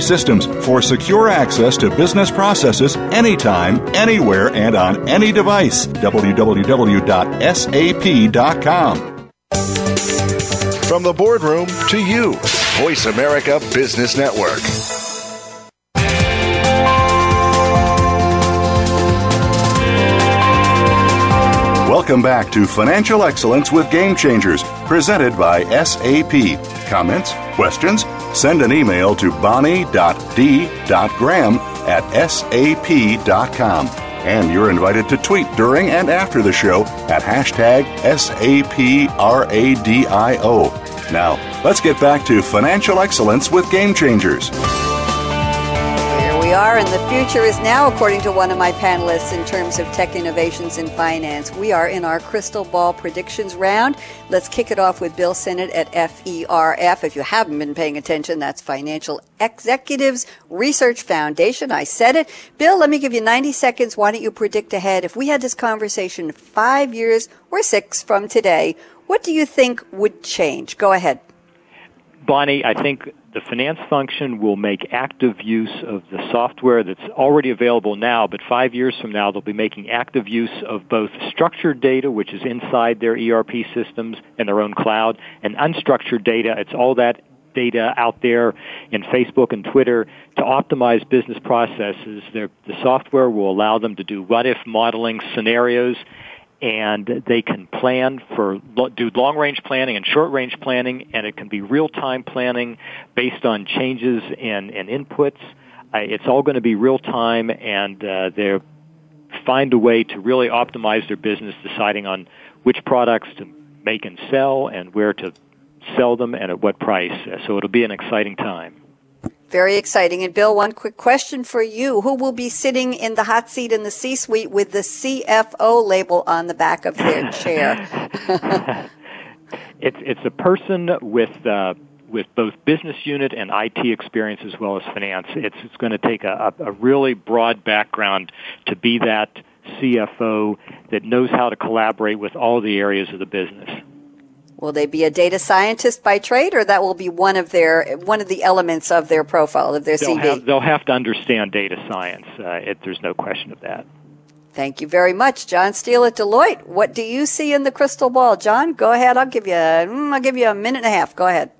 systems for secure access to business processes anytime, anywhere, and on any device. www.sap.com. From the boardroom to you, Voice America Business Network. Welcome back to Financial Excellence with Game Changers, presented by SAP. Comments? Questions? Send an email to bonnie.d.graham at sap.com. And you're invited to tweet during and after the show at hashtag SAPRADIO. Now, let's get back to financial excellence with Game Changers are, and the future is now, according to one of my panelists, in terms of tech innovations in finance. We are in our crystal ball predictions round. Let's kick it off with Bill Sinnett at FERF. If you haven't been paying attention, that's Financial Executives Research Foundation. I said it. Bill, let me give you 90 seconds. Why don't you predict ahead? If we had this conversation five years or six from today, what do you think would change? Go ahead. Bonnie, I think the finance function will make active use of the software that's already available now, but five years from now they'll be making active use of both structured data, which is inside their ERP systems and their own cloud, and unstructured data. It's all that data out there in Facebook and Twitter to optimize business processes. the software will allow them to do what if modeling scenarios and they can plan for do long range planning and short range planning and it can be real time planning based on changes in, in inputs. Uh, it's all going to be real time and uh, they find a way to really optimize their business deciding on which products to make and sell and where to sell them and at what price. So it'll be an exciting time very exciting. And Bill, one quick question for you. Who will be sitting in the hot seat in the C suite with the CFO label on the back of their chair? it's, it's a person with, uh, with both business unit and IT experience as well as finance. It's, it's going to take a, a really broad background to be that CFO that knows how to collaborate with all the areas of the business. Will they be a data scientist by trade, or that will be one of their one of the elements of their profile of their they'll CV? Have, they'll have to understand data science. Uh, it, there's no question of that. Thank you very much, John Steele at Deloitte. What do you see in the crystal ball, John? Go ahead. I'll give you. Mm, I'll give you a minute and a half. Go ahead.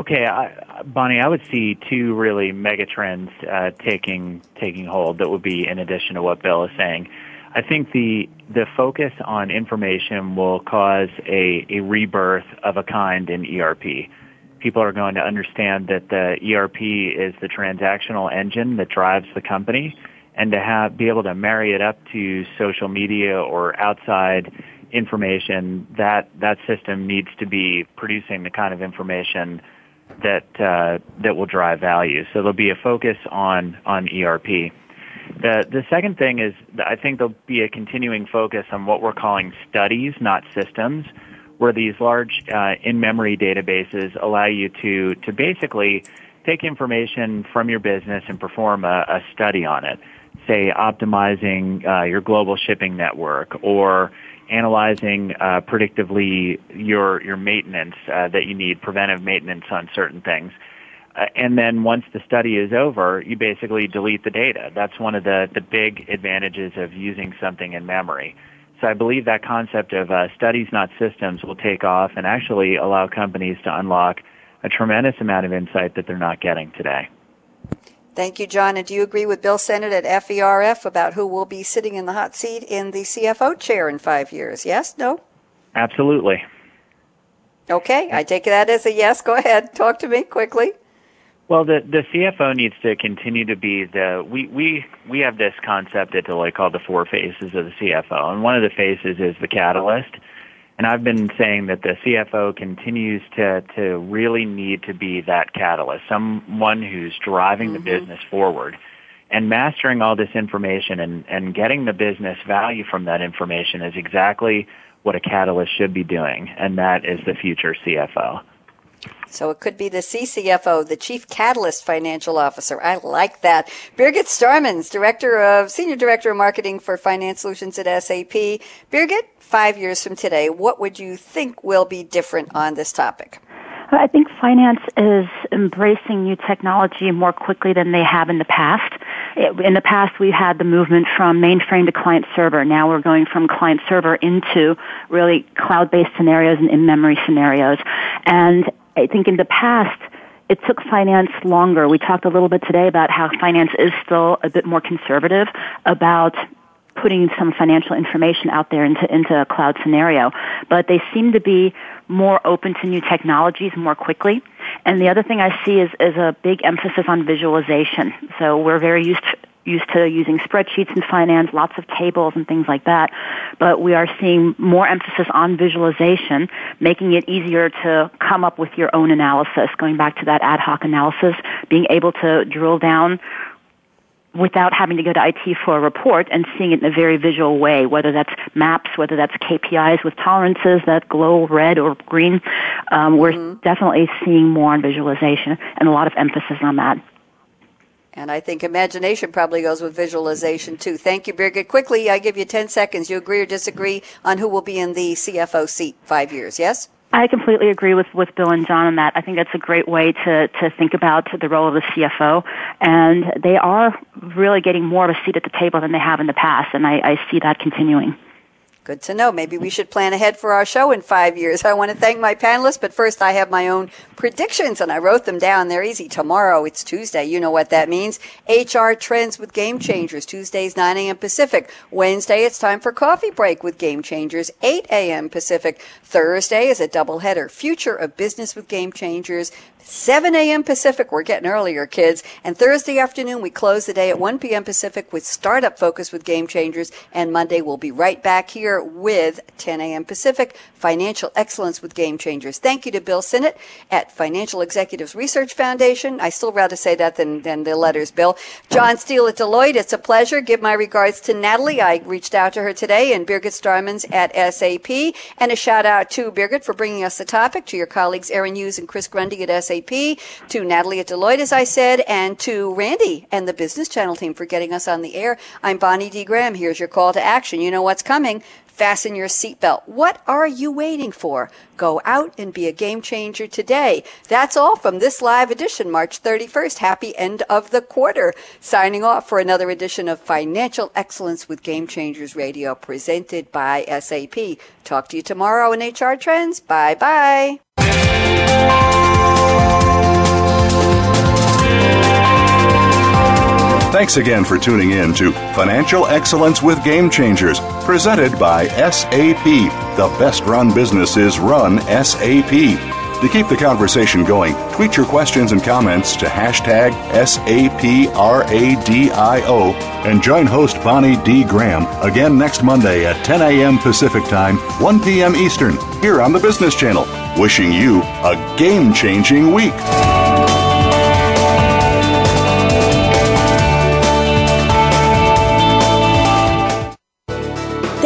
Okay, I, Bonnie, I would see two really mega trends uh, taking taking hold. That would be in addition to what Bill is saying. I think the the focus on information will cause a, a rebirth of a kind in ERP. People are going to understand that the ERP is the transactional engine that drives the company, and to have be able to marry it up to social media or outside information, that that system needs to be producing the kind of information that uh, that will drive value. So there'll be a focus on on ERP. The the second thing is I think there'll be a continuing focus on what we're calling studies, not systems, where these large uh, in-memory databases allow you to to basically take information from your business and perform a, a study on it. Say optimizing uh, your global shipping network or analyzing uh, predictively your your maintenance uh, that you need, preventive maintenance on certain things. Uh, and then once the study is over, you basically delete the data. That's one of the, the big advantages of using something in memory. So I believe that concept of uh, studies, not systems, will take off and actually allow companies to unlock a tremendous amount of insight that they're not getting today. Thank you, John. And do you agree with Bill Sinnett at FERF about who will be sitting in the hot seat in the CFO chair in five years? Yes? No? Absolutely. Okay, I take that as a yes. Go ahead. Talk to me quickly. Well, the the CFO needs to continue to be the we we we have this concept at Deloitte called the four phases of the CFO, and one of the phases is the catalyst. And I've been saying that the CFO continues to to really need to be that catalyst, someone who's driving mm-hmm. the business forward. And mastering all this information and, and getting the business value from that information is exactly what a catalyst should be doing, and that is the future CFO. So it could be the CCFO, the Chief Catalyst Financial Officer. I like that. Birgit Starmans, Director of Senior Director of Marketing for Finance Solutions at SAP. Birgit, five years from today, what would you think will be different on this topic? I think finance is embracing new technology more quickly than they have in the past. In the past, we had the movement from mainframe to client server. Now we're going from client server into really cloud-based scenarios and in-memory scenarios. And I think in the past, it took finance longer. We talked a little bit today about how finance is still a bit more conservative about putting some financial information out there into, into a cloud scenario. But they seem to be more open to new technologies more quickly. And the other thing I see is, is a big emphasis on visualization. So we're very used to, used to using spreadsheets in finance, lots of tables and things like that. But we are seeing more emphasis on visualization, making it easier to come up with your own analysis, going back to that ad hoc analysis, being able to drill down without having to go to IT for a report and seeing it in a very visual way, whether that's maps, whether that's KPIs with tolerances that glow red or green. Um, we're mm-hmm. definitely seeing more on visualization and a lot of emphasis on that. And I think imagination probably goes with visualization too. Thank you, Birgit. Quickly, I give you 10 seconds. You agree or disagree on who will be in the CFO seat five years, yes? I completely agree with, with Bill and John on that. I think that's a great way to, to think about the role of the CFO. And they are really getting more of a seat at the table than they have in the past, and I, I see that continuing. Good to know. Maybe we should plan ahead for our show in five years. I want to thank my panelists, but first I have my own predictions and I wrote them down. They're easy. Tomorrow, it's Tuesday. You know what that means. HR trends with game changers. Tuesdays, 9 a.m. Pacific. Wednesday, it's time for coffee break with game changers, 8 a.m. Pacific. Thursday is a doubleheader. Future of business with game changers. 7 a.m. Pacific. We're getting earlier, kids. And Thursday afternoon, we close the day at 1 p.m. Pacific with Startup Focus with Game Changers. And Monday, we'll be right back here with 10 a.m. Pacific, Financial Excellence with Game Changers. Thank you to Bill Sinnett at Financial Executives Research Foundation. I still rather say that than, than the letters, Bill. John Steele at Deloitte. It's a pleasure. Give my regards to Natalie. I reached out to her today and Birgit Starmans at SAP. And a shout out to Birgit for bringing us the topic, to your colleagues Aaron Hughes and Chris Grundy at SAP SAP, to Natalie at Deloitte, as I said, and to Randy and the Business Channel team for getting us on the air. I'm Bonnie D. Graham. Here's your call to action. You know what's coming. Fasten your seatbelt. What are you waiting for? Go out and be a game changer today. That's all from this live edition, March 31st. Happy end of the quarter. Signing off for another edition of Financial Excellence with Game Changers Radio presented by SAP. Talk to you tomorrow in HR Trends. Bye bye. Thanks again for tuning in to Financial Excellence with Game Changers, presented by SAP. The best run businesses run SAP. To keep the conversation going, tweet your questions and comments to hashtag SAPRADIO and join host Bonnie D. Graham again next Monday at 10 a.m. Pacific Time, 1 p.m. Eastern, here on the Business Channel. Wishing you a game changing week.